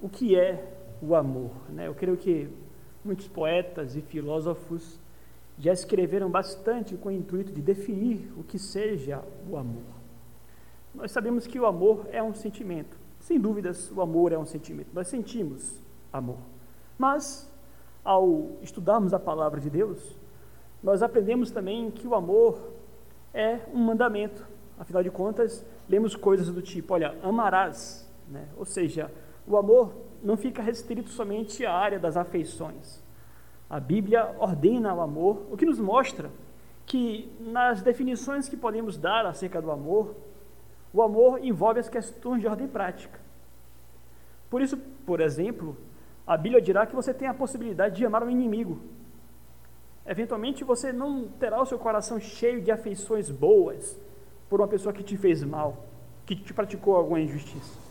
o que é o amor. Né? Eu creio que muitos poetas e filósofos já escreveram bastante com o intuito de definir o que seja o amor. Nós sabemos que o amor é um sentimento. Sem dúvidas, o amor é um sentimento. Nós sentimos amor. Mas, ao estudarmos a palavra de Deus, nós aprendemos também que o amor é um mandamento. Afinal de contas, lemos coisas do tipo: olha, amarás. Né? Ou seja, o amor não fica restrito somente à área das afeições. A Bíblia ordena o amor, o que nos mostra que nas definições que podemos dar acerca do amor, o amor envolve as questões de ordem prática. Por isso, por exemplo, a Bíblia dirá que você tem a possibilidade de amar um inimigo. Eventualmente você não terá o seu coração cheio de afeições boas por uma pessoa que te fez mal, que te praticou alguma injustiça.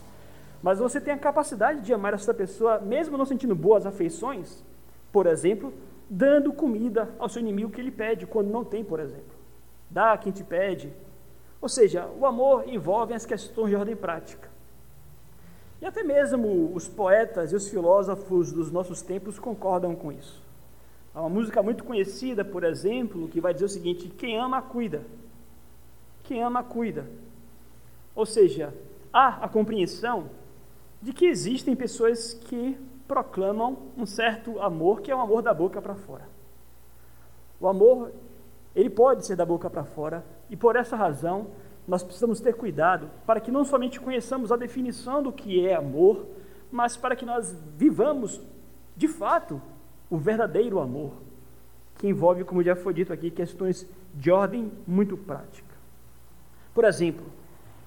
Mas você tem a capacidade de amar essa pessoa, mesmo não sentindo boas afeições, por exemplo, dando comida ao seu inimigo que ele pede, quando não tem, por exemplo. Dá a quem te pede. Ou seja, o amor envolve as questões de ordem prática. E até mesmo os poetas e os filósofos dos nossos tempos concordam com isso. Há uma música muito conhecida, por exemplo, que vai dizer o seguinte: quem ama, cuida. Quem ama, cuida. Ou seja, há a compreensão de que existem pessoas que proclamam um certo amor que é um amor da boca para fora. O amor, ele pode ser da boca para fora, e por essa razão nós precisamos ter cuidado para que não somente conheçamos a definição do que é amor, mas para que nós vivamos de fato o verdadeiro amor, que envolve, como já foi dito aqui, questões de ordem muito prática. Por exemplo,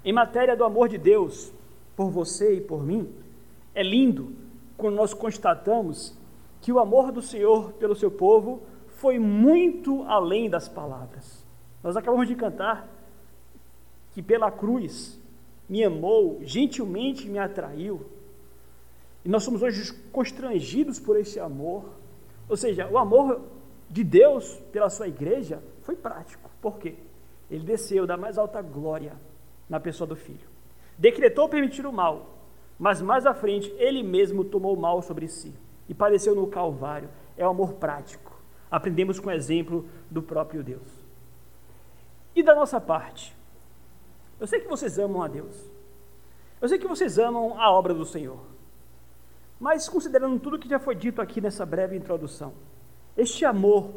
em matéria do amor de Deus, por você e por mim, é lindo quando nós constatamos que o amor do Senhor pelo seu povo foi muito além das palavras. Nós acabamos de cantar que pela cruz me amou, gentilmente me atraiu. E nós somos hoje constrangidos por esse amor. Ou seja, o amor de Deus pela sua igreja foi prático. Por quê? Ele desceu da mais alta glória na pessoa do Filho decretou permitir o mal, mas mais à frente ele mesmo tomou o mal sobre si e padeceu no Calvário. É o amor prático. Aprendemos com o exemplo do próprio Deus. E da nossa parte? Eu sei que vocês amam a Deus. Eu sei que vocês amam a obra do Senhor. Mas considerando tudo que já foi dito aqui nessa breve introdução, este amor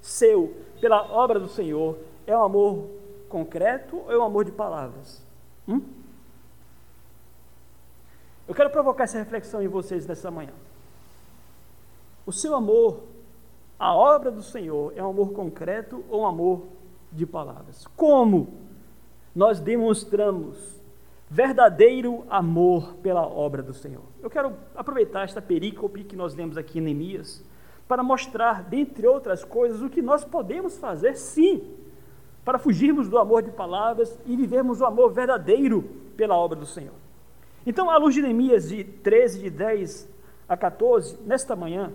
seu pela obra do Senhor é um amor concreto ou é um amor de palavras? Hum? Eu quero provocar essa reflexão em vocês nessa manhã. O seu amor, a obra do Senhor, é um amor concreto ou um amor de palavras? Como nós demonstramos verdadeiro amor pela obra do Senhor? Eu quero aproveitar esta perícope que nós lemos aqui em Neemias para mostrar, dentre outras coisas, o que nós podemos fazer, sim, para fugirmos do amor de palavras e vivermos o amor verdadeiro pela obra do Senhor. Então, à luz de Neemias de 13, de 10 a 14, nesta manhã,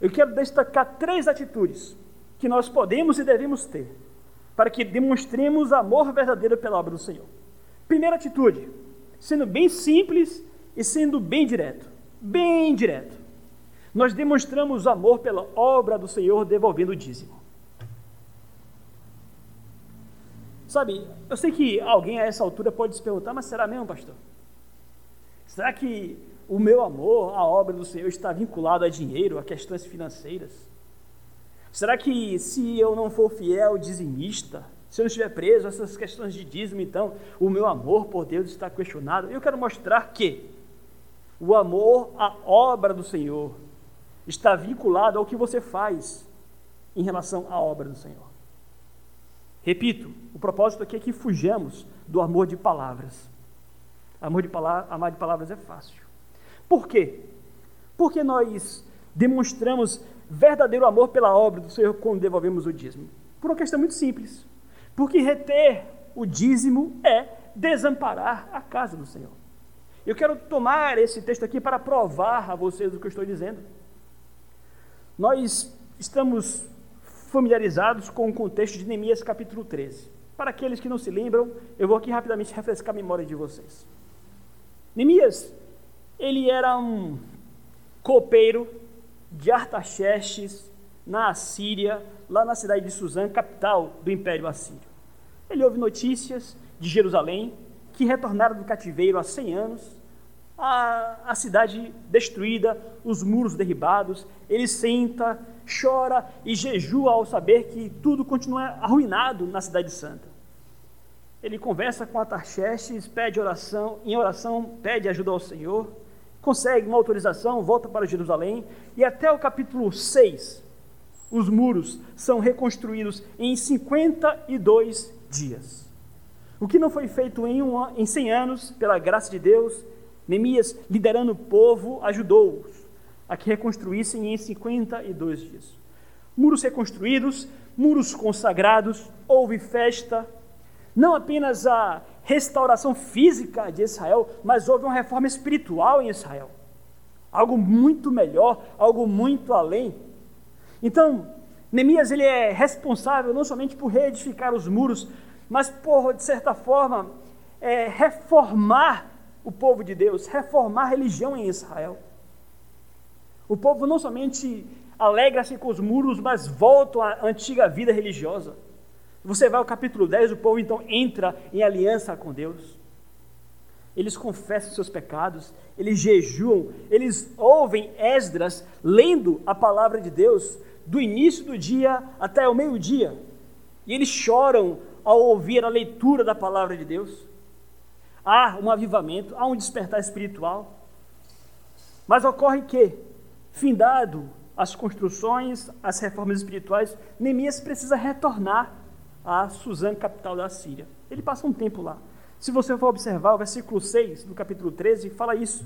eu quero destacar três atitudes que nós podemos e devemos ter para que demonstremos amor verdadeiro pela obra do Senhor. Primeira atitude, sendo bem simples e sendo bem direto. Bem direto. Nós demonstramos amor pela obra do Senhor devolvendo o dízimo. Sabe, eu sei que alguém a essa altura pode se perguntar, mas será mesmo, pastor? Será que o meu amor à obra do Senhor está vinculado a dinheiro, a questões financeiras? Será que se eu não for fiel dizimista, se eu estiver preso a essas questões de dízimo, então o meu amor por Deus está questionado? Eu quero mostrar que o amor à obra do Senhor está vinculado ao que você faz em relação à obra do Senhor. Repito, o propósito aqui é que fujamos do amor de palavras Amor de palavra, amar de palavras é fácil. Por quê? Porque nós demonstramos verdadeiro amor pela obra do Senhor quando devolvemos o dízimo. Por uma questão muito simples. Porque reter o dízimo é desamparar a casa do Senhor. Eu quero tomar esse texto aqui para provar a vocês o que eu estou dizendo. Nós estamos familiarizados com o contexto de Neemias capítulo 13. Para aqueles que não se lembram, eu vou aqui rapidamente refrescar a memória de vocês. Neemias ele era um copeiro de Artaxerxes na Assíria, lá na cidade de Suzã, capital do Império Assírio. Ele ouve notícias de Jerusalém, que retornaram do cativeiro há 100 anos, a, a cidade destruída, os muros derribados. Ele senta, chora e jejua ao saber que tudo continua arruinado na cidade santa. Ele conversa com Atarxerxes, pede oração, em oração pede ajuda ao Senhor, consegue uma autorização, volta para Jerusalém e até o capítulo 6, os muros são reconstruídos em 52 dias. O que não foi feito em, um, em 100 anos, pela graça de Deus, Neemias, liderando o povo, ajudou-os a que reconstruíssem em 52 dias. Muros reconstruídos, muros consagrados, houve festa, não apenas a restauração física de Israel, mas houve uma reforma espiritual em Israel. Algo muito melhor, algo muito além. Então, Neemias ele é responsável não somente por reedificar os muros, mas por, de certa forma, é, reformar o povo de Deus, reformar a religião em Israel. O povo não somente alegra-se com os muros, mas volta à antiga vida religiosa. Você vai ao capítulo 10, o povo então entra em aliança com Deus. Eles confessam seus pecados, eles jejuam, eles ouvem Esdras lendo a palavra de Deus do início do dia até o meio-dia. E eles choram ao ouvir a leitura da palavra de Deus. Há um avivamento, há um despertar espiritual. Mas ocorre que, findado as construções, as reformas espirituais, Neemias precisa retornar a Suzã, capital da Síria. Ele passa um tempo lá. Se você for observar, o versículo 6 do capítulo 13 fala isso.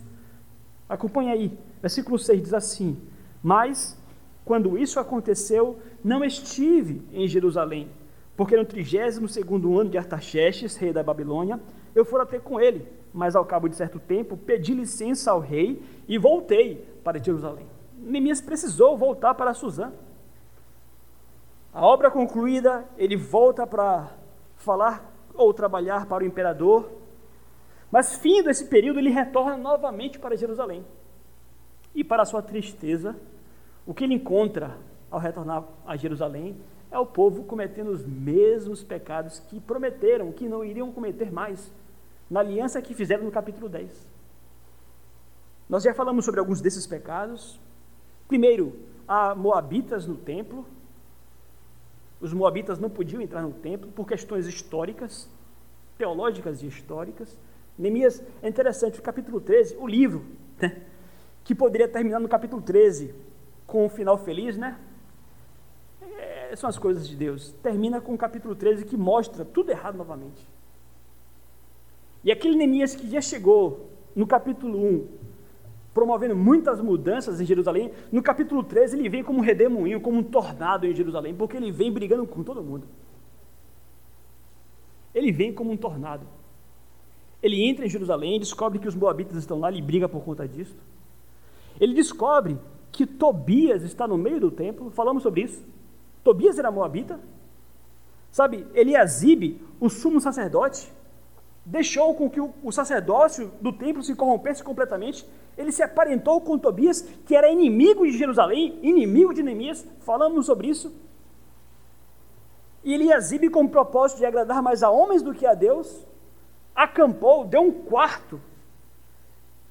Acompanhe aí. Versículo 6 diz assim: Mas, quando isso aconteceu, não estive em Jerusalém, porque no 32 ano de Artaxerxes, rei da Babilônia, eu fora ter com ele, mas ao cabo de certo tempo pedi licença ao rei e voltei para Jerusalém. Neemias precisou voltar para Suzã. A obra concluída, ele volta para falar ou trabalhar para o imperador. Mas, fim desse período, ele retorna novamente para Jerusalém. E, para sua tristeza, o que ele encontra ao retornar a Jerusalém é o povo cometendo os mesmos pecados que prometeram que não iriam cometer mais, na aliança que fizeram no capítulo 10. Nós já falamos sobre alguns desses pecados. Primeiro, há moabitas no templo, os moabitas não podiam entrar no templo por questões históricas, teológicas e históricas. Neemias é interessante, o capítulo 13, o livro, né, que poderia terminar no capítulo 13 com um final feliz, né? É, são as coisas de Deus. Termina com o capítulo 13 que mostra tudo errado novamente. E aquele Neemias que já chegou no capítulo 1 promovendo muitas mudanças em Jerusalém. No capítulo 13, ele vem como um redemoinho, como um tornado em Jerusalém, porque ele vem brigando com todo mundo. Ele vem como um tornado. Ele entra em Jerusalém, descobre que os moabitas estão lá, ele briga por conta disso. Ele descobre que Tobias está no meio do templo, falamos sobre isso. Tobias era moabita. Sabe, Eliasibe, o sumo sacerdote, deixou com que o, sacerdócio do templo se corrompesse completamente. Ele se aparentou com Tobias, que era inimigo de Jerusalém, inimigo de Neemias. Falamos sobre isso. E Eliasibe, com o propósito de agradar mais a homens do que a Deus, acampou, deu um quarto.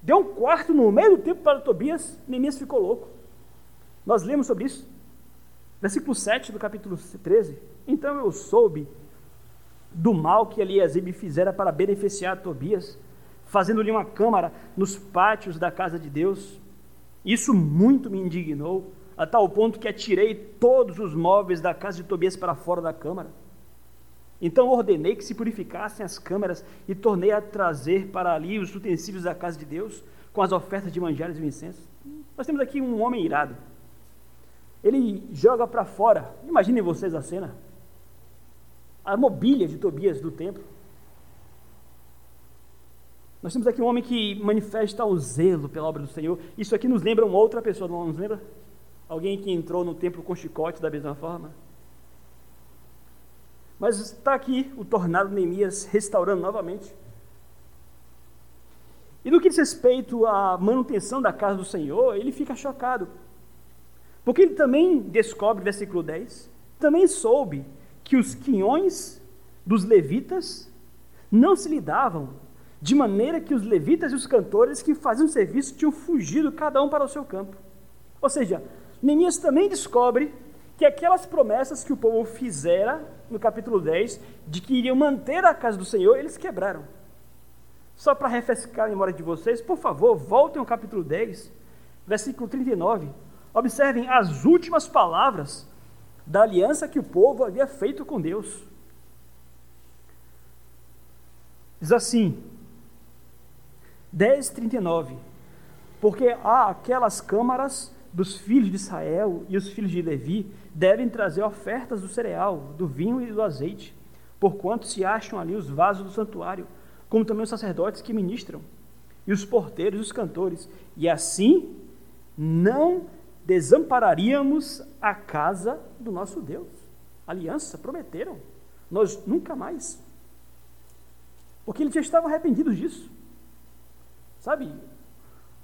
Deu um quarto no meio do templo para Tobias. Neemias ficou louco. Nós lemos sobre isso. Versículo 7 do capítulo 13. Então eu soube do mal que Eliasibe fizera para beneficiar Tobias, fazendo-lhe uma câmara nos pátios da casa de Deus. Isso muito me indignou, a tal ponto que atirei todos os móveis da casa de Tobias para fora da câmara. Então ordenei que se purificassem as câmaras e tornei a trazer para ali os utensílios da casa de Deus, com as ofertas de manjares e incenso. Nós temos aqui um homem irado. Ele joga para fora, imaginem vocês a cena a mobília de Tobias do templo. Nós temos aqui um homem que manifesta o zelo pela obra do Senhor. Isso aqui nos lembra uma outra pessoa, não nos lembra? Alguém que entrou no templo com chicote da mesma forma? Mas está aqui o tornado Neemias restaurando novamente. E no que diz respeito à manutenção da casa do Senhor, ele fica chocado. Porque ele também descobre, versículo 10, também soube que os quinhões dos levitas não se lidavam, de maneira que os levitas e os cantores que faziam serviço tinham fugido cada um para o seu campo. Ou seja, Neemias também descobre que aquelas promessas que o povo fizera no capítulo 10, de que iriam manter a casa do Senhor, eles quebraram. Só para refrescar a memória de vocês, por favor, voltem ao capítulo 10, versículo 39. Observem as últimas palavras da aliança que o povo havia feito com Deus. Diz assim, 10:39. Porque há aquelas câmaras dos filhos de Israel e os filhos de Levi devem trazer ofertas do cereal, do vinho e do azeite, porquanto se acham ali os vasos do santuário, como também os sacerdotes que ministram, e os porteiros e os cantores, e assim não desampararíamos a casa do nosso Deus. Aliança, prometeram. Nós nunca mais. Porque eles já estavam arrependidos disso. Sabe?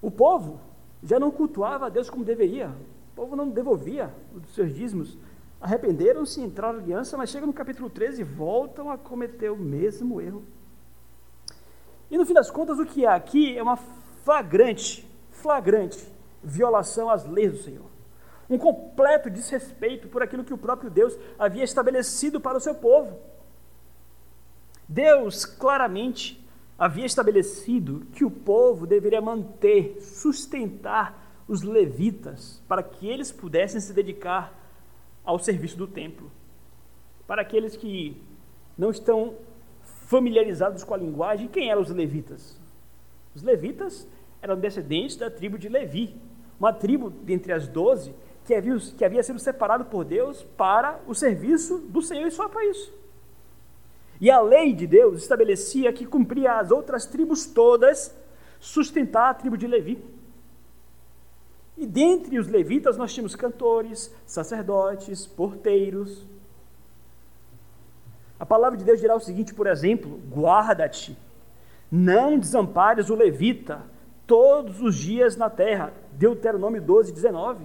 O povo já não cultuava a Deus como deveria. O povo não devolvia os seus dízimos. Arrependeram-se, entraram na aliança, mas chega no capítulo 13 e voltam a cometer o mesmo erro. E no fim das contas, o que há aqui é uma flagrante, flagrante violação às leis do Senhor. Um completo desrespeito por aquilo que o próprio Deus havia estabelecido para o seu povo. Deus claramente havia estabelecido que o povo deveria manter, sustentar os levitas para que eles pudessem se dedicar ao serviço do templo. Para aqueles que não estão familiarizados com a linguagem, quem eram os levitas? Os levitas eram descendentes da tribo de Levi, uma tribo dentre as doze que havia, que havia sido separado por Deus para o serviço do Senhor e só para isso. E a lei de Deus estabelecia que cumpria as outras tribos todas sustentar a tribo de Levi. E dentre os levitas nós tínhamos cantores, sacerdotes, porteiros. A palavra de Deus dirá o seguinte, por exemplo: guarda-te, não desampares o levita todos os dias na terra. Deuteronômio 12, 19.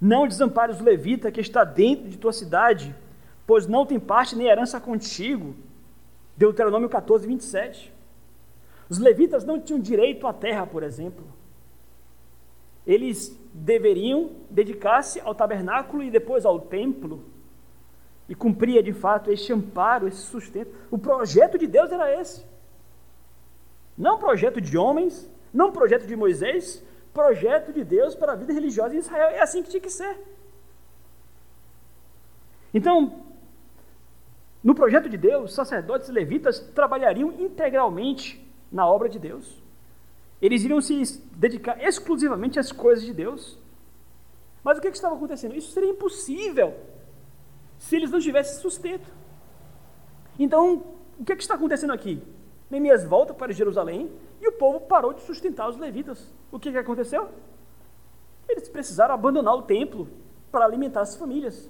Não desampares o levita que está dentro de tua cidade, pois não tem parte nem herança contigo. Deuteronômio 14, 27. Os levitas não tinham direito à terra, por exemplo. Eles deveriam dedicar-se ao tabernáculo e depois ao templo. E cumpria de fato esse amparo, esse sustento. O projeto de Deus era esse. Não projeto de homens, não projeto de Moisés, projeto de Deus para a vida religiosa em Israel. É assim que tinha que ser. Então, no projeto de Deus, sacerdotes e levitas trabalhariam integralmente na obra de Deus. Eles iriam se dedicar exclusivamente às coisas de Deus. Mas o que, que estava acontecendo? Isso seria impossível se eles não tivessem sustento. Então, o que, que está acontecendo aqui? Neemias volta para Jerusalém e o povo parou de sustentar os levitas. O que, que aconteceu? Eles precisaram abandonar o templo para alimentar as famílias.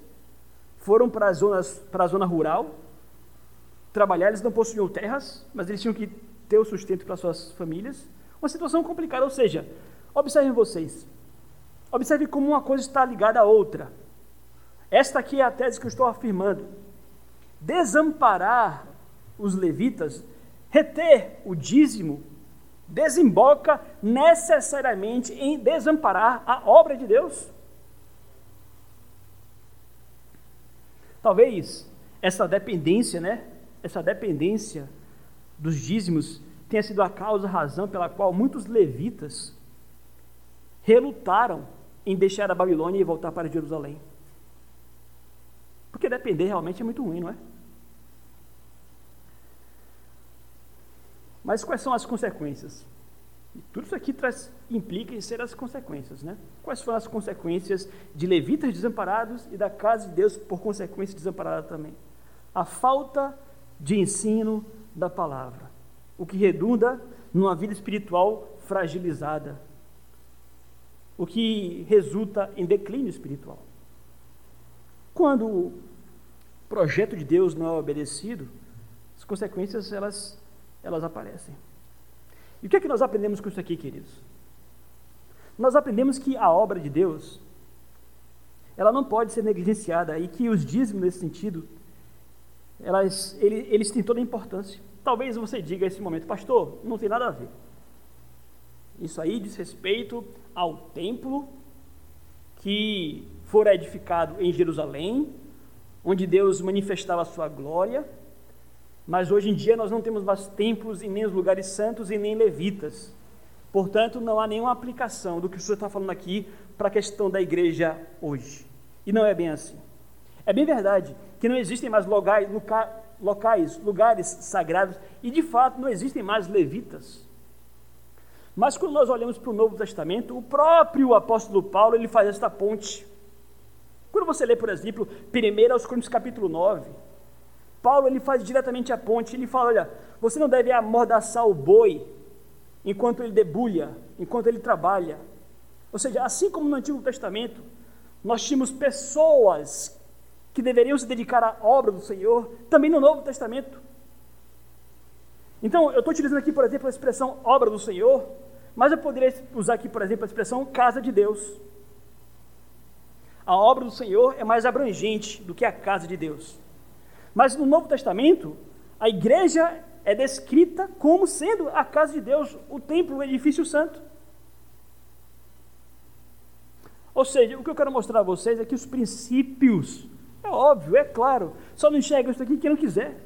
Foram para, as zonas, para a zona rural trabalhar, eles não possuíam terras, mas eles tinham que ter o sustento para suas famílias. Uma situação complicada, ou seja, observem vocês. Observe como uma coisa está ligada à outra. Esta aqui é a tese que eu estou afirmando. Desamparar os levitas Reter o dízimo desemboca necessariamente em desamparar a obra de Deus. Talvez essa dependência, né? Essa dependência dos dízimos tenha sido a causa, a razão pela qual muitos levitas relutaram em deixar a Babilônia e voltar para Jerusalém. Porque depender realmente é muito ruim, não é? Mas quais são as consequências? E tudo isso aqui traz, implica em ser as consequências, né? Quais foram as consequências de levitas desamparados e da casa de Deus, por consequência, desamparada também? A falta de ensino da palavra, o que redunda numa vida espiritual fragilizada, o que resulta em declínio espiritual. Quando o projeto de Deus não é obedecido, as consequências elas elas aparecem. E o que é que nós aprendemos com isso aqui, queridos? Nós aprendemos que a obra de Deus, ela não pode ser negligenciada e que os dízimos, nesse sentido, elas, eles, eles têm toda a importância. Talvez você diga nesse momento, pastor, não tem nada a ver. Isso aí diz respeito ao templo que fora edificado em Jerusalém, onde Deus manifestava a sua glória, mas hoje em dia nós não temos mais templos e nem os lugares santos e nem levitas. Portanto, não há nenhuma aplicação do que o senhor está falando aqui para a questão da igreja hoje. E não é bem assim. É bem verdade que não existem mais locais, locais, lugares sagrados, e de fato não existem mais levitas. Mas quando nós olhamos para o Novo Testamento, o próprio apóstolo Paulo ele faz esta ponte. Quando você lê, por exemplo, 1 aos Coríntios capítulo 9, Paulo ele faz diretamente a ponte, ele fala, olha, você não deve amordaçar o boi enquanto ele debulha, enquanto ele trabalha. Ou seja, assim como no Antigo Testamento, nós tínhamos pessoas que deveriam se dedicar à obra do Senhor, também no Novo Testamento. Então, eu estou utilizando aqui, por exemplo, a expressão obra do Senhor, mas eu poderia usar aqui, por exemplo, a expressão casa de Deus. A obra do Senhor é mais abrangente do que a casa de Deus. Mas no Novo Testamento, a igreja é descrita como sendo a casa de Deus, o templo, o edifício santo. Ou seja, o que eu quero mostrar a vocês é que os princípios, é óbvio, é claro, só não enxerga isso aqui quem não quiser.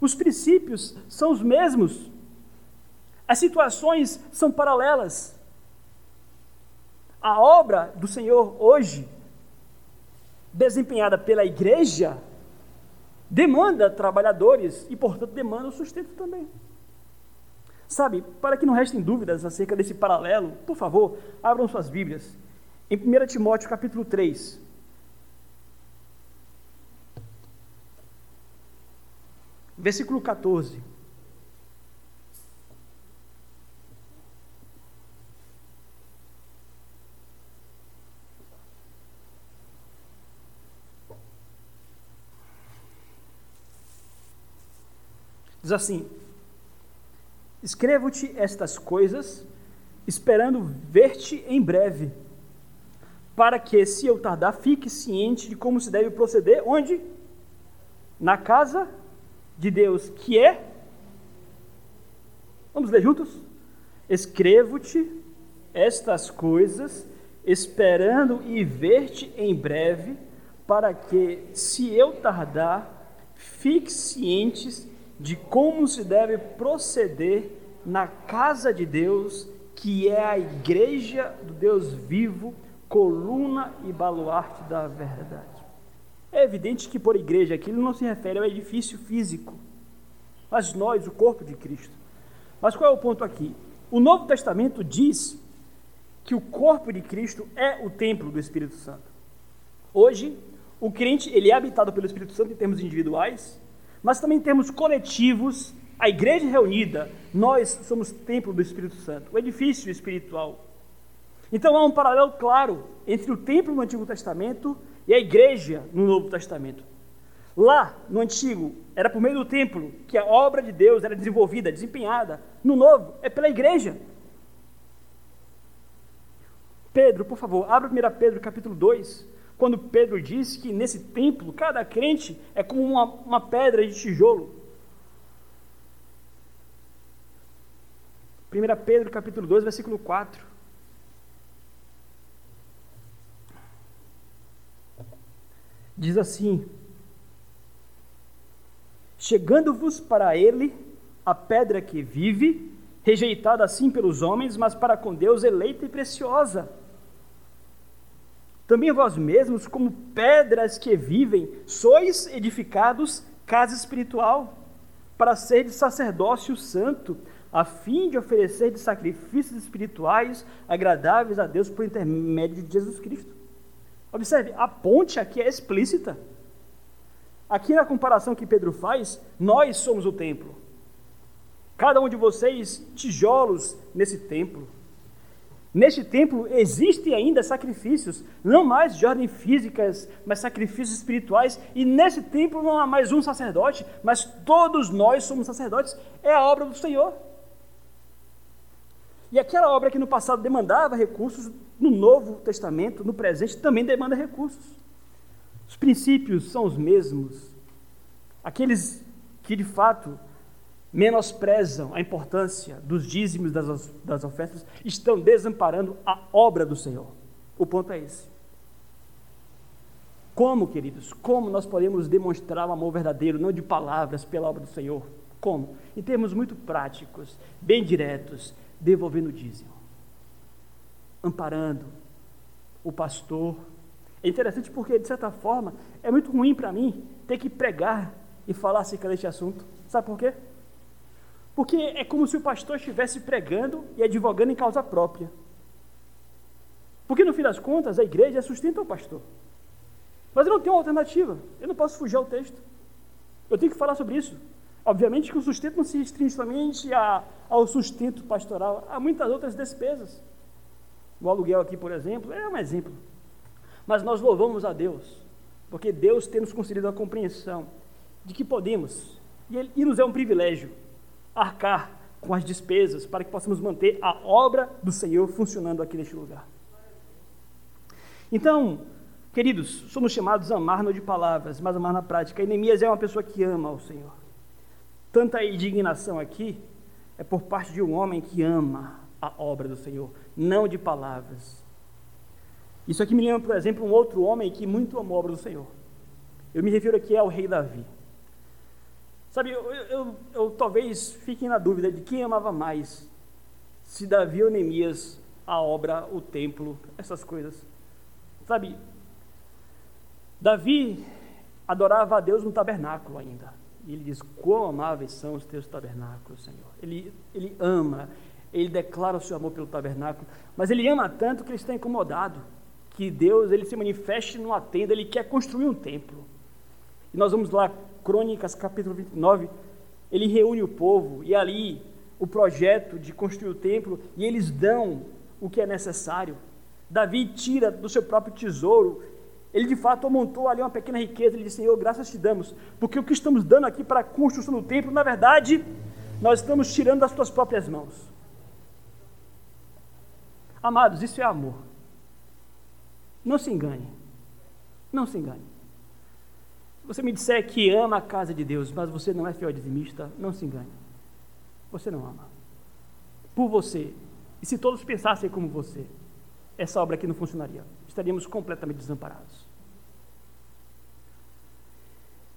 Os princípios são os mesmos, as situações são paralelas. A obra do Senhor hoje, desempenhada pela igreja, demanda trabalhadores e, portanto, demanda o sustento também. Sabe, para que não restem dúvidas acerca desse paralelo, por favor, abram suas Bíblias. Em 1 Timóteo capítulo 3. Versículo 14. Diz assim: Escrevo-te estas coisas, esperando ver-te em breve, para que, se eu tardar, fique ciente de como se deve proceder. Onde? Na casa de Deus, que é. Vamos ler juntos? Escrevo-te estas coisas, esperando e ver-te em breve, para que, se eu tardar, fique cientes de como se deve proceder na casa de Deus, que é a igreja do Deus vivo, coluna e baluarte da verdade. É evidente que por igreja aqui ele não se refere ao edifício físico, mas nós, o corpo de Cristo. Mas qual é o ponto aqui? O Novo Testamento diz que o corpo de Cristo é o templo do Espírito Santo. Hoje, o crente ele é habitado pelo Espírito Santo em termos individuais, mas também temos coletivos, a igreja reunida, nós somos templo do Espírito Santo, o edifício espiritual. Então há um paralelo claro entre o templo no Antigo Testamento e a igreja no Novo Testamento. Lá, no Antigo, era por meio do templo que a obra de Deus era desenvolvida, desempenhada. No Novo, é pela igreja. Pedro, por favor, abra 1 Pedro capítulo 2 quando Pedro diz que nesse templo cada crente é como uma, uma pedra de tijolo. 1 Pedro capítulo 2, versículo 4. Diz assim: Chegando-vos para ele a pedra que vive, rejeitada assim pelos homens, mas para com Deus eleita e preciosa também vós mesmos, como pedras que vivem, sois edificados casa espiritual, para ser de sacerdócio santo, a fim de oferecer de sacrifícios espirituais agradáveis a Deus por intermédio de Jesus Cristo. Observe, a ponte aqui é explícita. Aqui na comparação que Pedro faz, nós somos o templo. Cada um de vocês, tijolos nesse templo. Neste templo existem ainda sacrifícios, não mais de ordem físicas, mas sacrifícios espirituais, e nesse templo não há mais um sacerdote, mas todos nós somos sacerdotes, é a obra do Senhor. E aquela obra que no passado demandava recursos, no Novo Testamento, no presente, também demanda recursos. Os princípios são os mesmos. Aqueles que de fato menosprezam a importância dos dízimos das, das ofertas estão desamparando a obra do Senhor. O ponto é esse. Como, queridos, como nós podemos demonstrar o amor verdadeiro, não de palavras, pela obra do Senhor? Como? Em termos muito práticos, bem diretos, devolvendo o dízimo, amparando o pastor. É interessante porque, de certa forma, é muito ruim para mim ter que pregar e falar acerca deste assunto. Sabe por quê? Porque é como se o pastor estivesse pregando e advogando em causa própria. Porque no fim das contas, a igreja sustenta o pastor. Mas eu não tenho alternativa. Eu não posso fugir ao texto. Eu tenho que falar sobre isso. Obviamente que o sustento não se restringe somente a, ao sustento pastoral, há muitas outras despesas. O aluguel aqui, por exemplo, é um exemplo. Mas nós louvamos a Deus, porque Deus tem nos concedido a compreensão de que podemos, e, ele, e nos é um privilégio, arcar com as despesas para que possamos manter a obra do Senhor funcionando aqui neste lugar. Então, queridos, somos chamados a amar não de palavras, mas amar na prática. E Neemias é uma pessoa que ama ao Senhor. Tanta indignação aqui é por parte de um homem que ama a obra do Senhor, não de palavras. Isso aqui me lembra, por exemplo, um outro homem que muito amou a obra do Senhor. Eu me refiro aqui ao rei Davi. Sabe, eu, eu, eu talvez fique na dúvida de quem amava mais, se Davi ou Neemias, a obra, o templo, essas coisas. Sabe, Davi adorava a Deus no tabernáculo ainda. E ele diz: Quão amáveis são os teus tabernáculos, Senhor. Ele, ele ama, ele declara o seu amor pelo tabernáculo, mas ele ama tanto que ele está incomodado que Deus ele se manifeste numa tenda, ele quer construir um templo. E nós vamos lá, Crônicas, capítulo 29, ele reúne o povo e ali o projeto de construir o templo e eles dão o que é necessário. Davi tira do seu próprio tesouro ele de fato montou ali uma pequena riqueza. Ele disse: Senhor, graças te damos, porque o que estamos dando aqui para a construção do templo, na verdade, nós estamos tirando das tuas próprias mãos. Amados, isso é amor. Não se engane. Não se engane. Você me disser que ama a casa de Deus, mas você não é fiel dizimista, não se engane. Você não ama. Por você. E se todos pensassem como você, essa obra aqui não funcionaria estaríamos completamente desamparados.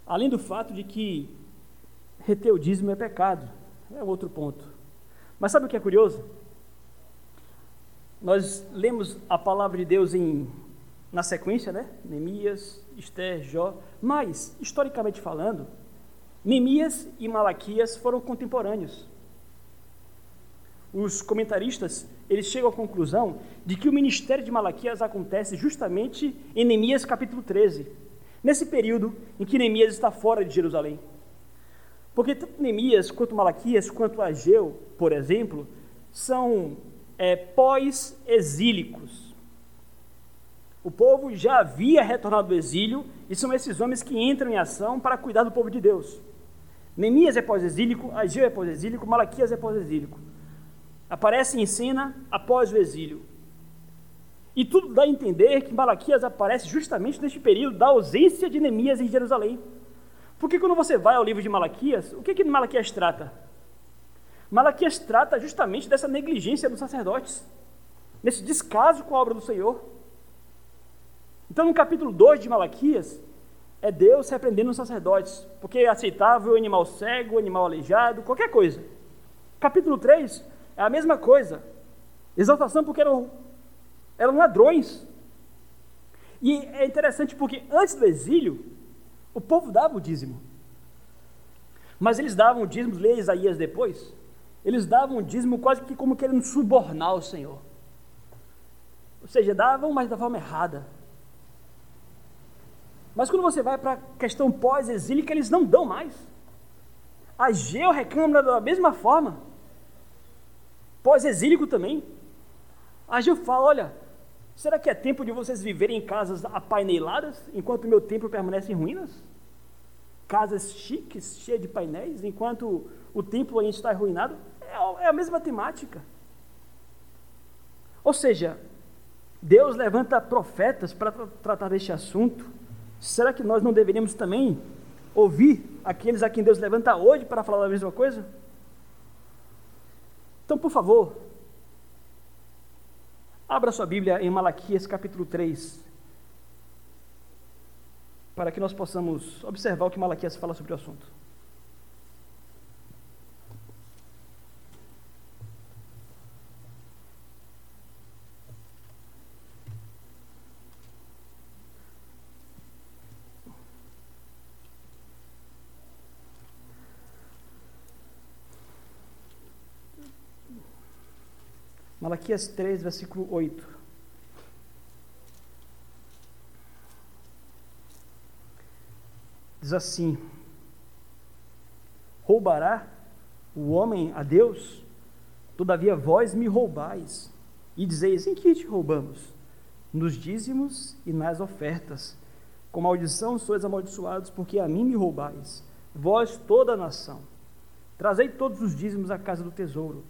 Além do fato de que reter o dízimo é pecado, é outro ponto. Mas sabe o que é curioso? Nós lemos a palavra de Deus em, na sequência, né? Neemias, Esther, Jó, mas, historicamente falando, Neemias e Malaquias foram contemporâneos os comentaristas eles chegam à conclusão de que o ministério de Malaquias acontece justamente em Neemias capítulo 13, nesse período em que Neemias está fora de Jerusalém. Porque tanto Neemias quanto Malaquias, quanto Ageu, por exemplo, são é, pós-exílicos. O povo já havia retornado do exílio e são esses homens que entram em ação para cuidar do povo de Deus. Neemias é pós-exílico, Ageu é pós-exílico, Malaquias é pós-exílico aparece em cena após o exílio. E tudo dá a entender que Malaquias aparece justamente neste período da ausência de Neemias em Jerusalém. Porque quando você vai ao livro de Malaquias, o que, que Malaquias trata? Malaquias trata justamente dessa negligência dos sacerdotes, nesse descaso com a obra do Senhor. Então, no capítulo 2 de Malaquias, é Deus repreendendo os sacerdotes, porque é aceitável o animal cego, o animal aleijado, qualquer coisa. Capítulo 3 é a mesma coisa. Exaltação porque eram, eram ladrões. E é interessante porque antes do exílio, o povo dava o dízimo. Mas eles davam o dízimo, leia Isaías depois, eles davam o dízimo quase que como querendo subornar o Senhor. Ou seja, davam, mas da forma errada. Mas quando você vai para a questão pós-exílica, eles não dão mais. Ageu reclama da mesma forma pós-exílico também. Ageu fala: olha, será que é tempo de vocês viverem em casas apaineladas, enquanto o meu templo permanece em ruínas? Casas chiques, cheias de painéis, enquanto o templo ainda está arruinado? É, é a mesma temática. Ou seja, Deus levanta profetas para tratar deste assunto. Será que nós não deveríamos também ouvir aqueles a quem Deus levanta hoje para falar a mesma coisa? Então, por favor, abra sua Bíblia em Malaquias capítulo 3, para que nós possamos observar o que Malaquias fala sobre o assunto. Malaquias 3, versículo 8. Diz assim: Roubará o homem a Deus? Todavia vós me roubais. E dizeis: Em que te roubamos? Nos dízimos e nas ofertas. Com maldição sois amaldiçoados, porque a mim me roubais, vós toda a nação. Trazei todos os dízimos à casa do tesouro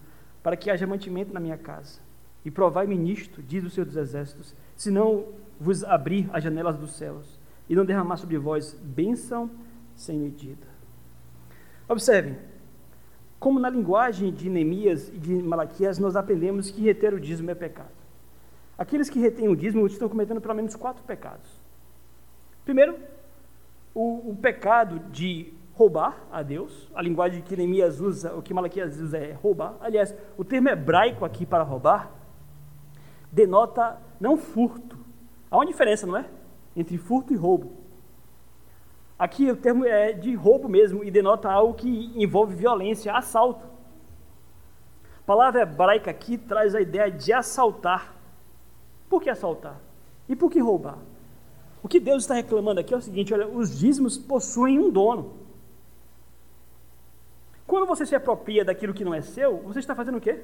para que haja mantimento na minha casa. E provai-me nisto, diz o Senhor dos Exércitos, se não vos abrir as janelas dos céus e não derramar sobre vós bênção sem medida. Observem, como na linguagem de Neemias e de Malaquias nós aprendemos que reter o dízimo é pecado. Aqueles que retêm o dízimo estão cometendo pelo menos quatro pecados. Primeiro, o, o pecado de roubar a Deus. A linguagem que Neemias usa, o que Malaquias usa é roubar. Aliás, o termo hebraico aqui para roubar denota não furto. Há uma diferença, não é? Entre furto e roubo. Aqui o termo é de roubo mesmo e denota algo que envolve violência, assalto. A palavra hebraica aqui traz a ideia de assaltar. Por que assaltar? E por que roubar? O que Deus está reclamando aqui é o seguinte: olha, os dízimos possuem um dono. Quando você se apropria daquilo que não é seu, você está fazendo o quê?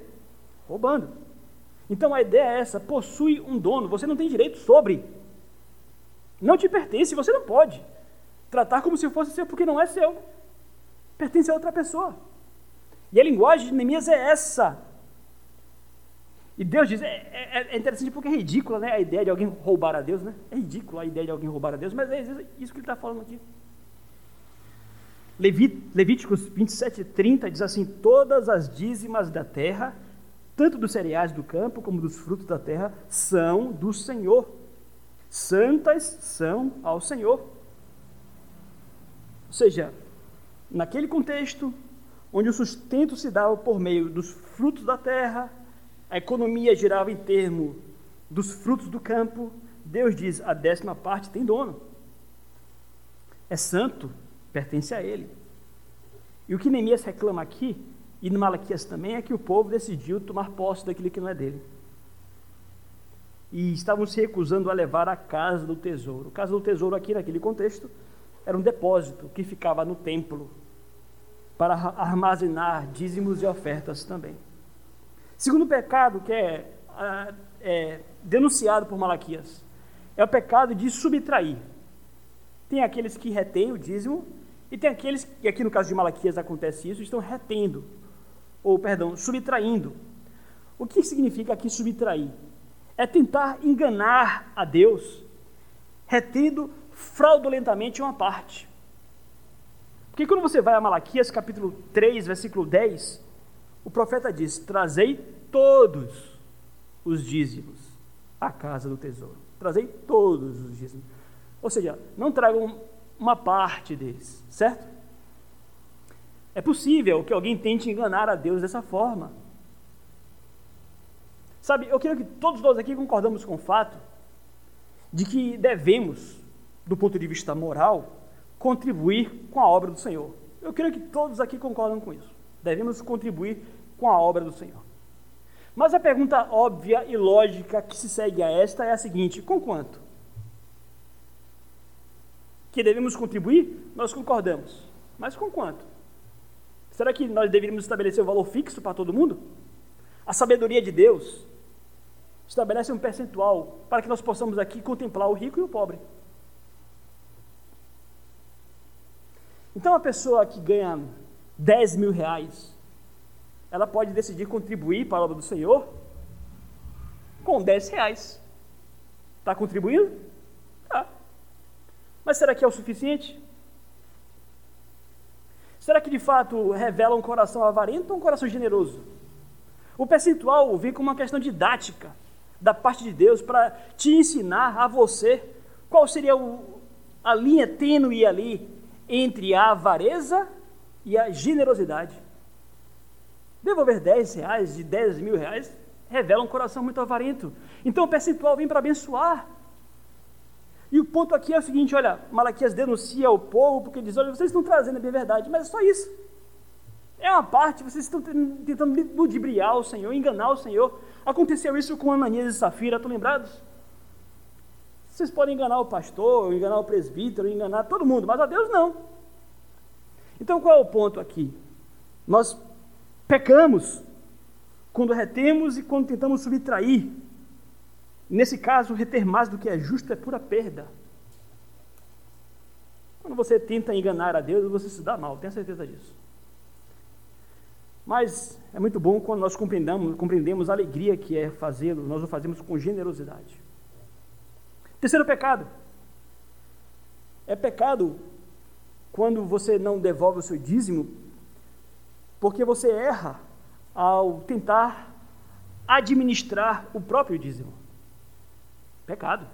Roubando. Então a ideia é essa: possui um dono, você não tem direito sobre. Não te pertence, você não pode tratar como se fosse seu, porque não é seu. Pertence a outra pessoa. E a linguagem de Neemias é essa. E Deus diz, é, é, é, interessante porque é ridícula né, a ideia de alguém roubar a Deus, né? É ridícula a ideia de alguém roubar a Deus, mas é isso que ele está falando aqui. Levíticos 27, 30 diz assim: Todas as dízimas da terra, tanto dos cereais do campo como dos frutos da terra, são do Senhor. Santas são ao Senhor. Ou seja, naquele contexto, onde o sustento se dava por meio dos frutos da terra, a economia girava em termo dos frutos do campo, Deus diz: a décima parte tem dono. É santo, pertence a ele. E o que Neemias reclama aqui, e no Malaquias também, é que o povo decidiu tomar posse daquilo que não é dele. E estavam se recusando a levar a casa do tesouro. A casa do tesouro, aqui naquele contexto, era um depósito que ficava no templo para armazenar dízimos e ofertas também. Segundo pecado que é, é denunciado por Malaquias é o pecado de subtrair. Tem aqueles que retêm o dízimo e tem aqueles, e aqui no caso de Malaquias acontece isso, estão retendo, ou perdão, subtraindo. O que significa aqui subtrair? É tentar enganar a Deus, retendo fraudulentamente uma parte. Porque quando você vai a Malaquias capítulo 3, versículo 10, o profeta diz: Trazei todos os dízimos à casa do tesouro. Trazei todos os dízimos. Ou seja, não tragam uma parte deles, certo? É possível que alguém tente enganar a Deus dessa forma. Sabe, eu creio que todos nós aqui concordamos com o fato de que devemos, do ponto de vista moral, contribuir com a obra do Senhor. Eu creio que todos aqui concordam com isso. Devemos contribuir com a obra do Senhor. Mas a pergunta óbvia e lógica que se segue a esta é a seguinte: com quanto? Que devemos contribuir, nós concordamos. Mas com quanto? Será que nós deveríamos estabelecer um valor fixo para todo mundo? A sabedoria de Deus estabelece um percentual para que nós possamos aqui contemplar o rico e o pobre. Então, a pessoa que ganha 10 mil reais, ela pode decidir contribuir para a obra do Senhor com 10 reais. Está contribuindo? Mas será que é o suficiente? Será que de fato revela um coração avarento ou um coração generoso? O percentual vem como uma questão didática da parte de Deus para te ensinar a você qual seria o, a linha tênue ali entre a avareza e a generosidade. Devolver 10 reais de 10 mil reais revela um coração muito avarento. Então o percentual vem para abençoar. E o ponto aqui é o seguinte: olha, Malaquias denuncia o povo porque diz: olha, vocês estão trazendo a minha verdade, mas é só isso. É uma parte, vocês estão tentando ludibriar o Senhor, enganar o Senhor. Aconteceu isso com Ananias e Safira, estão lembrados? Vocês podem enganar o pastor, enganar o presbítero, enganar todo mundo, mas a Deus não. Então qual é o ponto aqui? Nós pecamos quando retemos e quando tentamos subtrair. Nesse caso, reter mais do que é justo é pura perda. Quando você tenta enganar a Deus, você se dá mal, tenha certeza disso. Mas é muito bom quando nós compreendemos, compreendemos a alegria que é fazê-lo, nós o fazemos com generosidade. Terceiro pecado. É pecado quando você não devolve o seu dízimo, porque você erra ao tentar administrar o próprio dízimo. Pecado.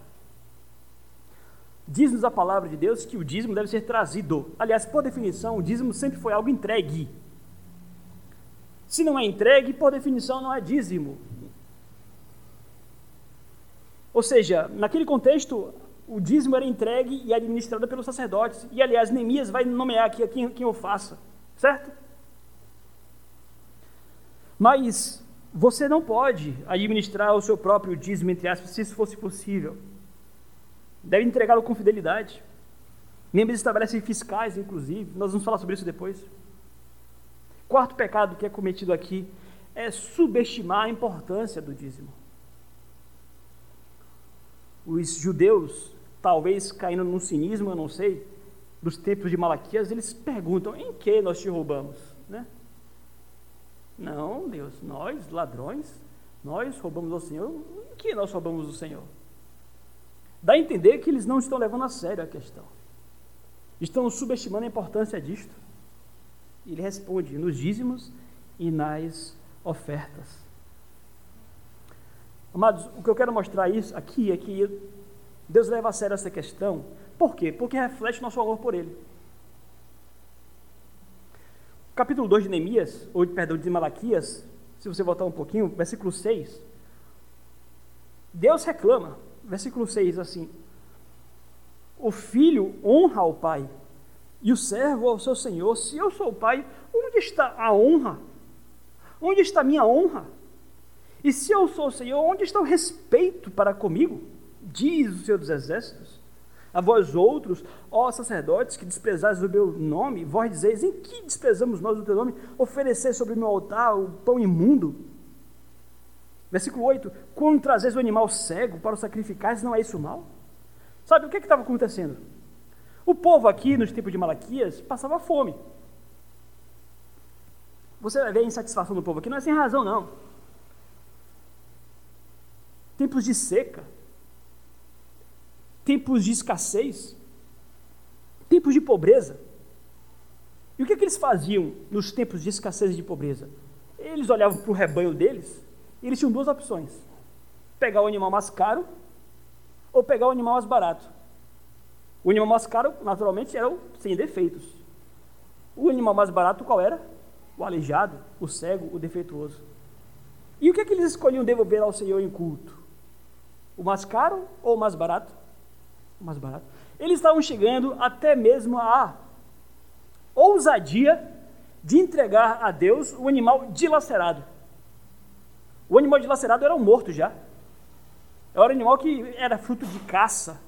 Diz-nos a palavra de Deus que o dízimo deve ser trazido. Aliás, por definição, o dízimo sempre foi algo entregue. Se não é entregue, por definição, não é dízimo. Ou seja, naquele contexto, o dízimo era entregue e administrado pelos sacerdotes. E, aliás, Neemias vai nomear aqui quem, quem o faça, certo? Mas você não pode administrar o seu próprio dízimo, entre aspas, se isso fosse possível. Deve entregá-lo com fidelidade. Neemias estabelece fiscais, inclusive. Nós vamos falar sobre isso depois. Quarto pecado que é cometido aqui é subestimar a importância do dízimo os judeus, talvez caindo num cinismo, eu não sei, dos tempos de Malaquias, eles perguntam: em que nós te roubamos? Né? Não, Deus, nós, ladrões, nós roubamos ao Senhor. Em que nós roubamos o Senhor? Dá a entender que eles não estão levando a sério a questão. Estão subestimando a importância disto. Ele responde: nos dízimos e nas ofertas. Amados, o que eu quero mostrar isso aqui é que Deus leva a sério essa questão. Por quê? Porque reflete nosso amor por Ele. Capítulo 2 de Neemias, ou perdão, de Malaquias, se você voltar um pouquinho, versículo 6. Deus reclama, versículo 6 assim: O filho honra ao pai, e o servo ao seu senhor. Se eu sou o pai, onde está a honra? Onde está a minha honra? E se eu sou o Senhor, onde está o respeito para comigo? Diz o Senhor dos Exércitos. A vós outros, ó sacerdotes, que desprezais o meu nome, vós dizeis, em que desprezamos nós o teu nome? Oferecer sobre o meu altar o pão imundo? Versículo 8, quando trazeis o animal cego para o sacrificar, não é isso mal? Sabe o que estava acontecendo? O povo aqui, nos tempos de Malaquias, passava fome. Você vai ver a insatisfação do povo aqui, não é sem razão, não tempos de seca, tempos de escassez, tempos de pobreza. E o que, é que eles faziam nos tempos de escassez e de pobreza? Eles olhavam para o rebanho deles e eles tinham duas opções: pegar o animal mais caro ou pegar o animal mais barato. O animal mais caro, naturalmente, era o sem defeitos. O animal mais barato, qual era? O aleijado, o cego, o defeituoso. E o que, é que eles escolhiam devolver ao Senhor em culto? O mais caro ou o mais barato? Mais barato. Eles estavam chegando até mesmo a ousadia de entregar a Deus o animal dilacerado. O animal dilacerado era um morto já. Era um animal que era fruto de caça.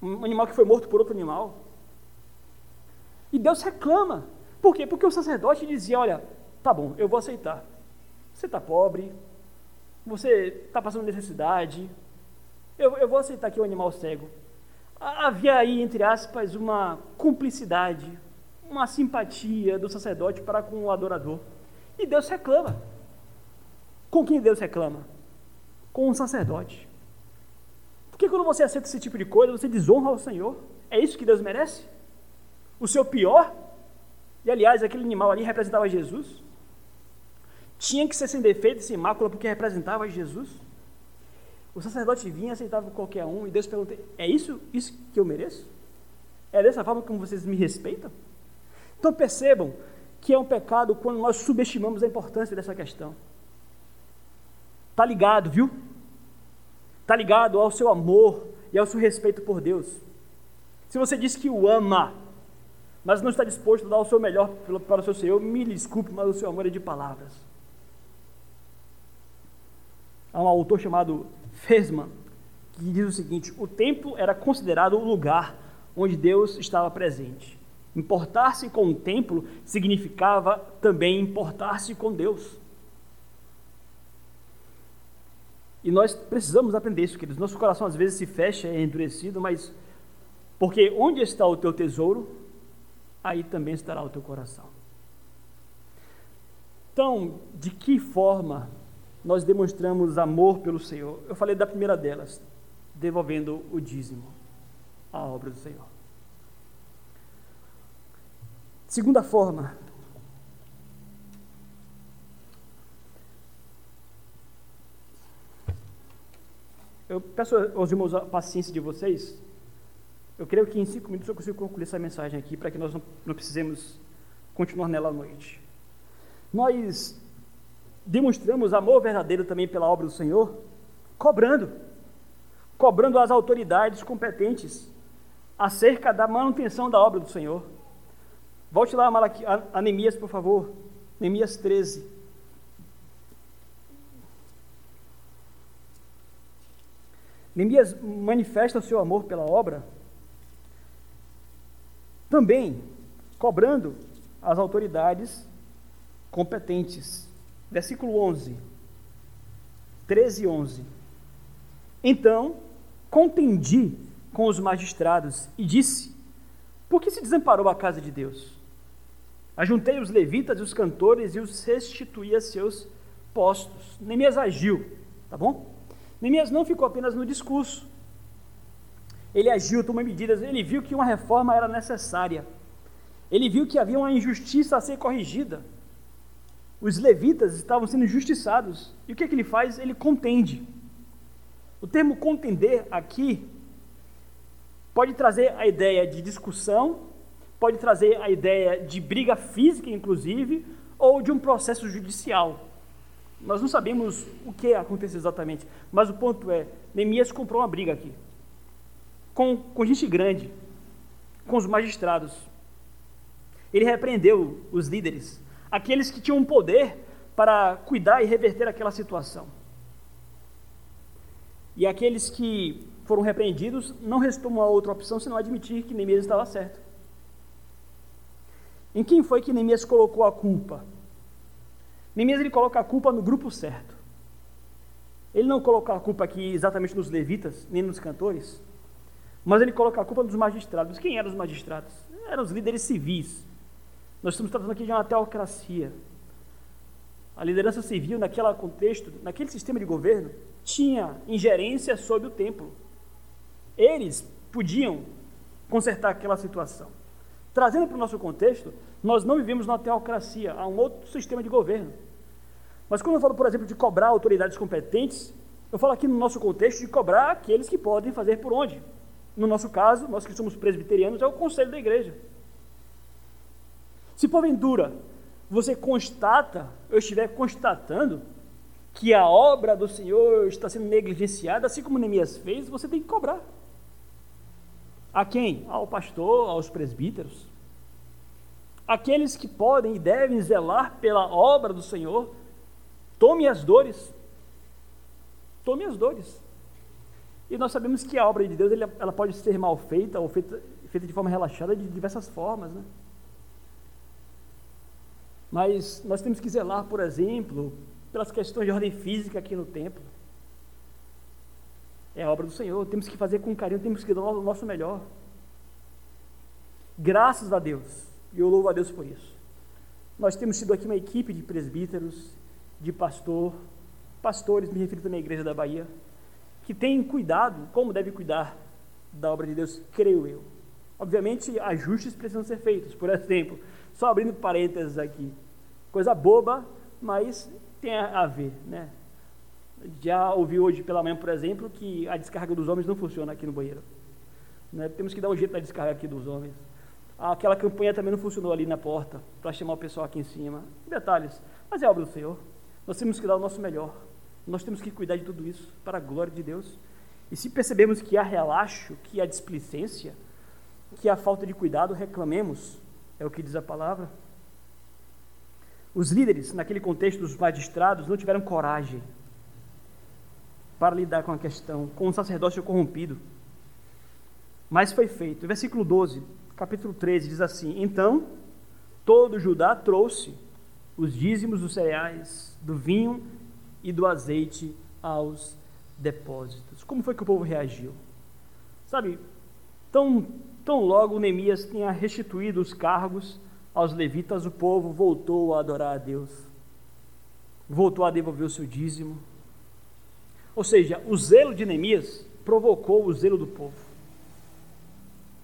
Um animal que foi morto por outro animal. E Deus reclama. Por quê? Porque o sacerdote dizia: Olha, tá bom, eu vou aceitar. Você está pobre, você está passando necessidade, eu, eu vou aceitar aqui o animal cego. Havia aí, entre aspas, uma cumplicidade, uma simpatia do sacerdote para com o adorador. E Deus reclama. Com quem Deus reclama? com um sacerdote. Porque quando você aceita esse tipo de coisa, você desonra o Senhor. É isso que Deus merece? O seu pior? E aliás, aquele animal ali representava Jesus. Tinha que ser sem defeito sem mácula porque representava Jesus. O sacerdote vinha, aceitava qualquer um, e Deus perguntou: É isso, isso que eu mereço? É dessa forma como vocês me respeitam? Então percebam que é um pecado quando nós subestimamos a importância dessa questão. Está ligado, viu? Está ligado ao seu amor e ao seu respeito por Deus. Se você diz que o ama, mas não está disposto a dar o seu melhor para o seu Senhor, me desculpe, mas o seu amor é de palavras. Há um autor chamado Fesman que diz o seguinte: o templo era considerado o lugar onde Deus estava presente. Importar-se com o templo significava também importar-se com Deus. E nós precisamos aprender isso, queridos. Nosso coração às vezes se fecha, é endurecido, mas porque onde está o teu tesouro, aí também estará o teu coração. Então, de que forma nós demonstramos amor pelo Senhor? Eu falei da primeira delas, devolvendo o dízimo à obra do Senhor. Segunda forma, eu peço aos irmãos a paciência de vocês. Eu creio que em cinco minutos eu consigo concluir essa mensagem aqui para que nós não, não precisemos continuar nela à noite. Nós demonstramos amor verdadeiro também pela obra do Senhor, cobrando, cobrando as autoridades competentes acerca da manutenção da obra do Senhor. Volte lá a, a Neemias, por favor. Neemias 13. Neemias manifesta o seu amor pela obra, também cobrando as autoridades competentes. Versículo 11. 13 e 11. Então, contendi com os magistrados e disse: Por que se desamparou a casa de Deus? Ajuntei os levitas e os cantores e os restituí a seus postos. Neemias agiu, tá bom? Neemias não ficou apenas no discurso. Ele agiu, tomou medidas, ele viu que uma reforma era necessária. Ele viu que havia uma injustiça a ser corrigida. Os levitas estavam sendo injustiçados. E o que, é que ele faz? Ele contende. O termo contender aqui pode trazer a ideia de discussão, pode trazer a ideia de briga física, inclusive, ou de um processo judicial. Nós não sabemos o que aconteceu exatamente, mas o ponto é: Neemias comprou uma briga aqui, com, com gente grande, com os magistrados. Ele repreendeu os líderes, aqueles que tinham poder para cuidar e reverter aquela situação. E aqueles que foram repreendidos, não restou uma outra opção senão admitir que Neemias estava certo. Em quem foi que Neemias colocou a culpa? Neemias ele coloca a culpa no grupo certo. Ele não coloca a culpa aqui exatamente nos levitas, nem nos cantores, mas ele coloca a culpa nos magistrados. Quem eram os magistrados? Eram os líderes civis. Nós estamos tratando aqui de uma teocracia. A liderança civil, naquele contexto, naquele sistema de governo, tinha ingerência sobre o templo. Eles podiam consertar aquela situação. Trazendo para o nosso contexto, nós não vivemos numa teocracia, há um outro sistema de governo. Mas quando eu falo, por exemplo, de cobrar autoridades competentes, eu falo aqui no nosso contexto de cobrar aqueles que podem fazer por onde. No nosso caso, nós que somos presbiterianos, é o conselho da igreja. Se porventura você constata, eu estiver constatando, que a obra do Senhor está sendo negligenciada, assim como Neemias fez, você tem que cobrar. A quem? Ao pastor, aos presbíteros. Aqueles que podem e devem zelar pela obra do Senhor, tome as dores. Tome as dores. E nós sabemos que a obra de Deus ela pode ser mal feita ou feita, feita de forma relaxada de diversas formas. Né? Mas nós temos que zelar, por exemplo, pelas questões de ordem física aqui no templo. É a obra do Senhor, temos que fazer com carinho, temos que dar o nosso melhor. Graças a Deus, e eu louvo a Deus por isso. Nós temos sido aqui uma equipe de presbíteros, de pastor, pastores, me refiro também à igreja da Bahia, que têm cuidado, como deve cuidar da obra de Deus, creio eu. Obviamente, ajustes precisam ser feitos. Por exemplo, só abrindo parênteses aqui, coisa boba, mas tem a ver, né? Já ouvi hoje pela manhã, por exemplo, que a descarga dos homens não funciona aqui no banheiro. Né? Temos que dar um jeito na descarga aqui dos homens. Aquela campanha também não funcionou ali na porta, para chamar o pessoal aqui em cima. Detalhes. Mas é obra do Senhor. Nós temos que dar o nosso melhor. Nós temos que cuidar de tudo isso para a glória de Deus. E se percebemos que há relaxo, que há displicência, que há falta de cuidado, reclamemos. É o que diz a palavra. Os líderes, naquele contexto dos magistrados, não tiveram coragem para lidar com a questão, com o sacerdócio corrompido. Mas foi feito. Versículo 12, capítulo 13, diz assim: Então todo Judá trouxe os dízimos dos cereais, do vinho e do azeite aos depósitos. Como foi que o povo reagiu? Sabe, tão, tão logo Neemias tenha restituído os cargos aos levitas, o povo voltou a adorar a Deus, voltou a devolver o seu dízimo. Ou seja, o zelo de Neemias provocou o zelo do povo.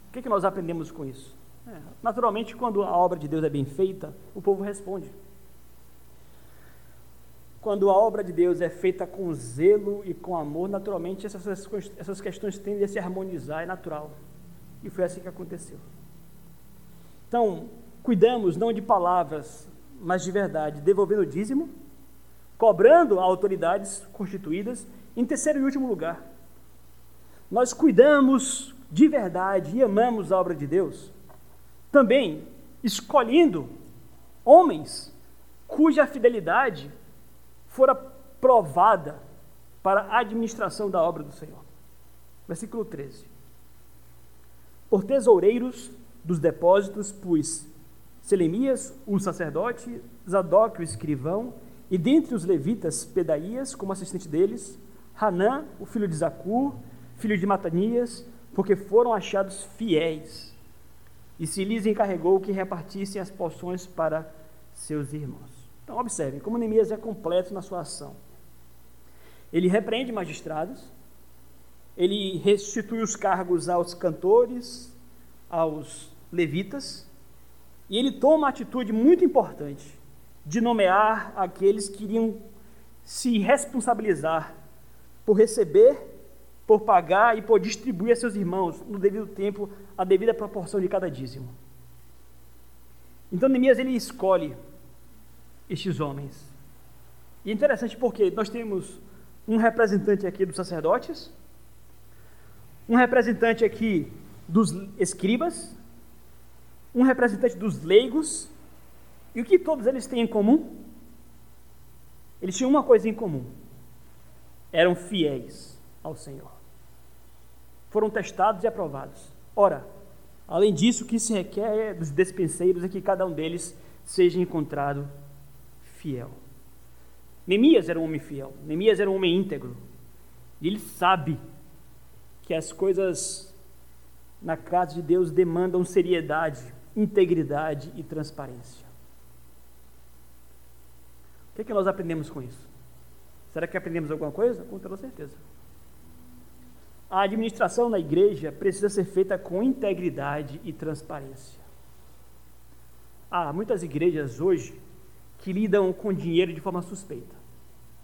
O que, é que nós aprendemos com isso? É, naturalmente, quando a obra de Deus é bem feita, o povo responde. Quando a obra de Deus é feita com zelo e com amor, naturalmente essas, essas questões tendem a se harmonizar, é natural. E foi assim que aconteceu. Então, cuidamos não de palavras, mas de verdade, devolvendo o dízimo, cobrando autoridades constituídas, em terceiro e último lugar, nós cuidamos de verdade e amamos a obra de Deus, também escolhendo homens cuja fidelidade fora provada para a administração da obra do Senhor. Versículo 13. Por tesoureiros dos depósitos pus Selemias, o sacerdote, Zadok, o escrivão, e dentre os levitas, Pedaías, como assistente deles, Hanã, o filho de Zacur, filho de Matanias, porque foram achados fiéis. E se lhes encarregou que repartissem as porções para seus irmãos. Então, observem como Neemias é completo na sua ação. Ele repreende magistrados, ele restitui os cargos aos cantores, aos levitas, e ele toma uma atitude muito importante de nomear aqueles que iriam se responsabilizar por receber, por pagar e por distribuir a seus irmãos no devido tempo a devida proporção de cada dízimo. Então Neemias ele escolhe estes homens. E é interessante porque nós temos um representante aqui dos sacerdotes, um representante aqui dos escribas, um representante dos leigos, e o que todos eles têm em comum? Eles tinham uma coisa em comum: eram fiéis ao Senhor. Foram testados e aprovados. Ora, além disso, o que se requer dos despenseiros é que cada um deles seja encontrado fiel. Neemias era um homem fiel, Neemias era um homem íntegro. E ele sabe que as coisas na casa de Deus demandam seriedade, integridade e transparência. O que, é que nós aprendemos com isso? Será que aprendemos alguma coisa? Com toda certeza. A administração na igreja precisa ser feita com integridade e transparência. Há muitas igrejas hoje que lidam com dinheiro de forma suspeita.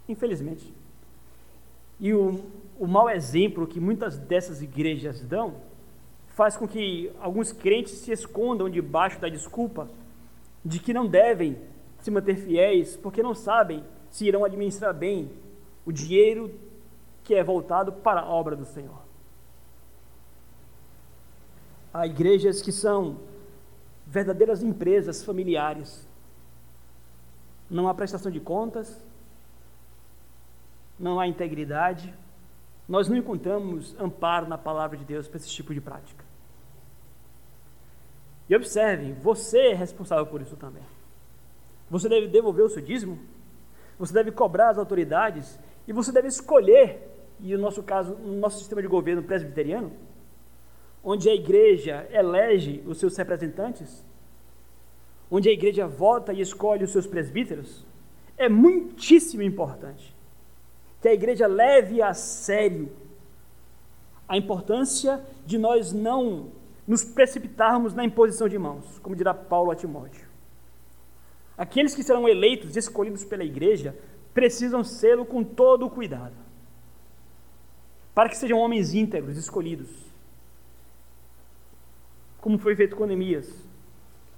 Infelizmente. E o, o mau exemplo que muitas dessas igrejas dão faz com que alguns crentes se escondam debaixo da desculpa de que não devem se manter fiéis porque não sabem se irão administrar bem o dinheiro que é voltado para a obra do Senhor. Há igrejas que são verdadeiras empresas familiares. Não há prestação de contas, não há integridade. Nós não encontramos amparo na palavra de Deus para esse tipo de prática. E observem, você é responsável por isso também. Você deve devolver o seu dízimo, você deve cobrar as autoridades e você deve escolher, e no nosso caso, no nosso sistema de governo presbiteriano, onde a igreja elege os seus representantes, onde a igreja vota e escolhe os seus presbíteros, é muitíssimo importante que a igreja leve a sério a importância de nós não nos precipitarmos na imposição de mãos, como dirá Paulo a Timóteo. Aqueles que serão eleitos e escolhidos pela igreja precisam sê-lo com todo o cuidado, para que sejam homens íntegros, escolhidos, como foi feito com Neemias.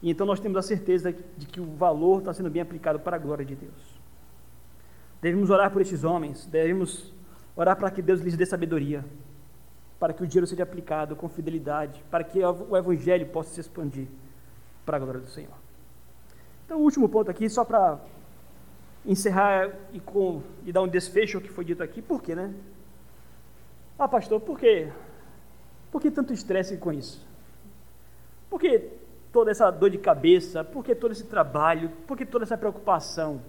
E então nós temos a certeza de que o valor está sendo bem aplicado para a glória de Deus. Devemos orar por estes homens, devemos orar para que Deus lhes dê sabedoria, para que o dinheiro seja aplicado com fidelidade, para que o Evangelho possa se expandir para a glória do Senhor. Então, o último ponto aqui, só para encerrar e, com, e dar um desfecho ao que foi dito aqui, por quê, né? Ah, pastor, por quê? Por que tanto estresse com isso? Por que toda essa dor de cabeça? Por que todo esse trabalho? Por que toda essa preocupação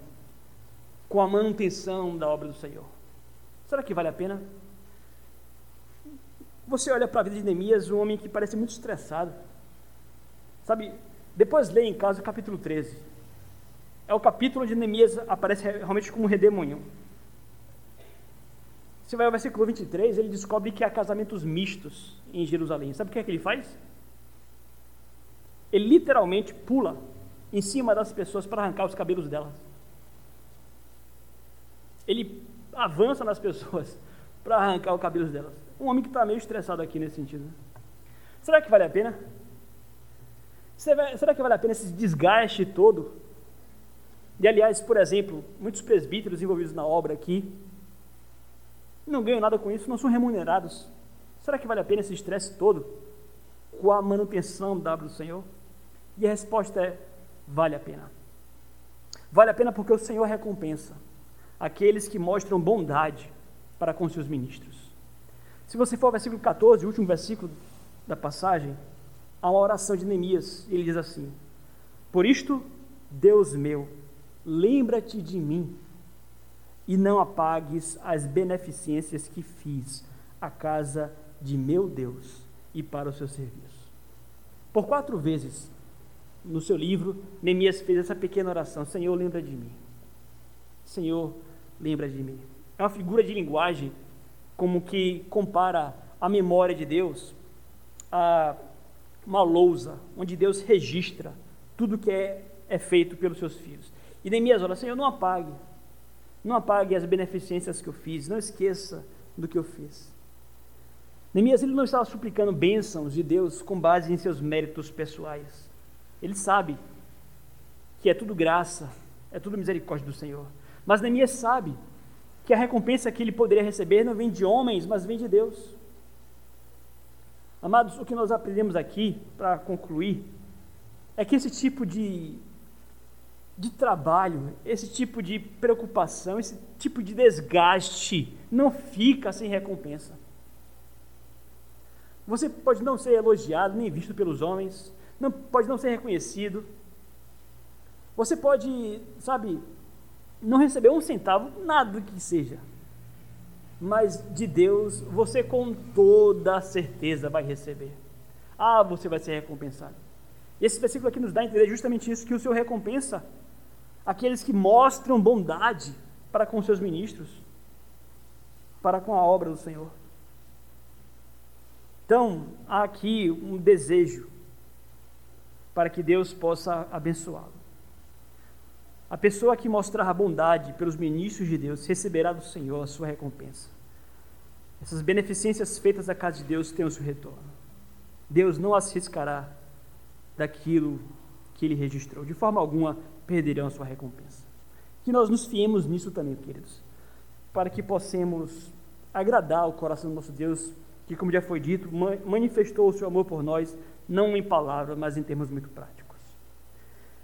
com a manutenção da obra do Senhor? Será que vale a pena? Você olha para a vida de Neemias, um homem que parece muito estressado. Sabe, depois leia em casa o capítulo 13. É o capítulo onde Neemias aparece realmente como um redemoinho. Você vai ao versículo 23, ele descobre que há casamentos mistos em Jerusalém. Sabe o que é que ele faz? Ele literalmente pula em cima das pessoas para arrancar os cabelos delas. Ele avança nas pessoas para arrancar os cabelos delas. Um homem que está meio estressado aqui nesse sentido. Né? Será que vale a pena? Será que vale a pena esse desgaste todo? E aliás, por exemplo, muitos presbíteros envolvidos na obra aqui não ganham nada com isso, não são remunerados. Será que vale a pena esse estresse todo com a manutenção da obra do Senhor? E a resposta é: vale a pena. Vale a pena porque o Senhor recompensa aqueles que mostram bondade para com seus ministros. Se você for ao versículo 14, o último versículo da passagem, há uma oração de Neemias. Ele diz assim: Por isto, Deus meu, lembra-te de mim e não apagues as beneficências que fiz à casa de meu Deus e para o seu serviço. Por quatro vezes no seu livro, Neemias fez essa pequena oração: Senhor, lembra de mim. Senhor, lembra de mim. É uma figura de linguagem como que compara a memória de Deus a uma lousa, onde Deus registra tudo que é, é feito pelos seus filhos. E Neemias olha, Senhor, não apague, não apague as beneficências que eu fiz, não esqueça do que eu fiz. Neemias ele não estava suplicando bênçãos de Deus com base em seus méritos pessoais. Ele sabe que é tudo graça, é tudo misericórdia do Senhor. Mas Neemias sabe que a recompensa que ele poderia receber não vem de homens, mas vem de Deus. Amados, o que nós aprendemos aqui, para concluir, é que esse tipo de, de trabalho, esse tipo de preocupação, esse tipo de desgaste não fica sem recompensa. Você pode não ser elogiado nem visto pelos homens, não, pode não ser reconhecido. Você pode, sabe, não recebeu um centavo, nada que seja. Mas de Deus você com toda certeza vai receber. Ah, você vai ser recompensado. E esse versículo aqui nos dá a entender justamente isso: que o Senhor recompensa aqueles que mostram bondade para com seus ministros, para com a obra do Senhor. Então, há aqui um desejo para que Deus possa abençoá-lo. A pessoa que mostrar bondade pelos ministros de Deus receberá do Senhor a sua recompensa. Essas beneficências feitas à casa de Deus têm o seu retorno. Deus não as riscará daquilo que ele registrou. De forma alguma perderão a sua recompensa. Que nós nos fiemos nisso também, queridos, para que possamos agradar o coração do nosso Deus, que, como já foi dito, manifestou o seu amor por nós, não em palavras, mas em termos muito práticos.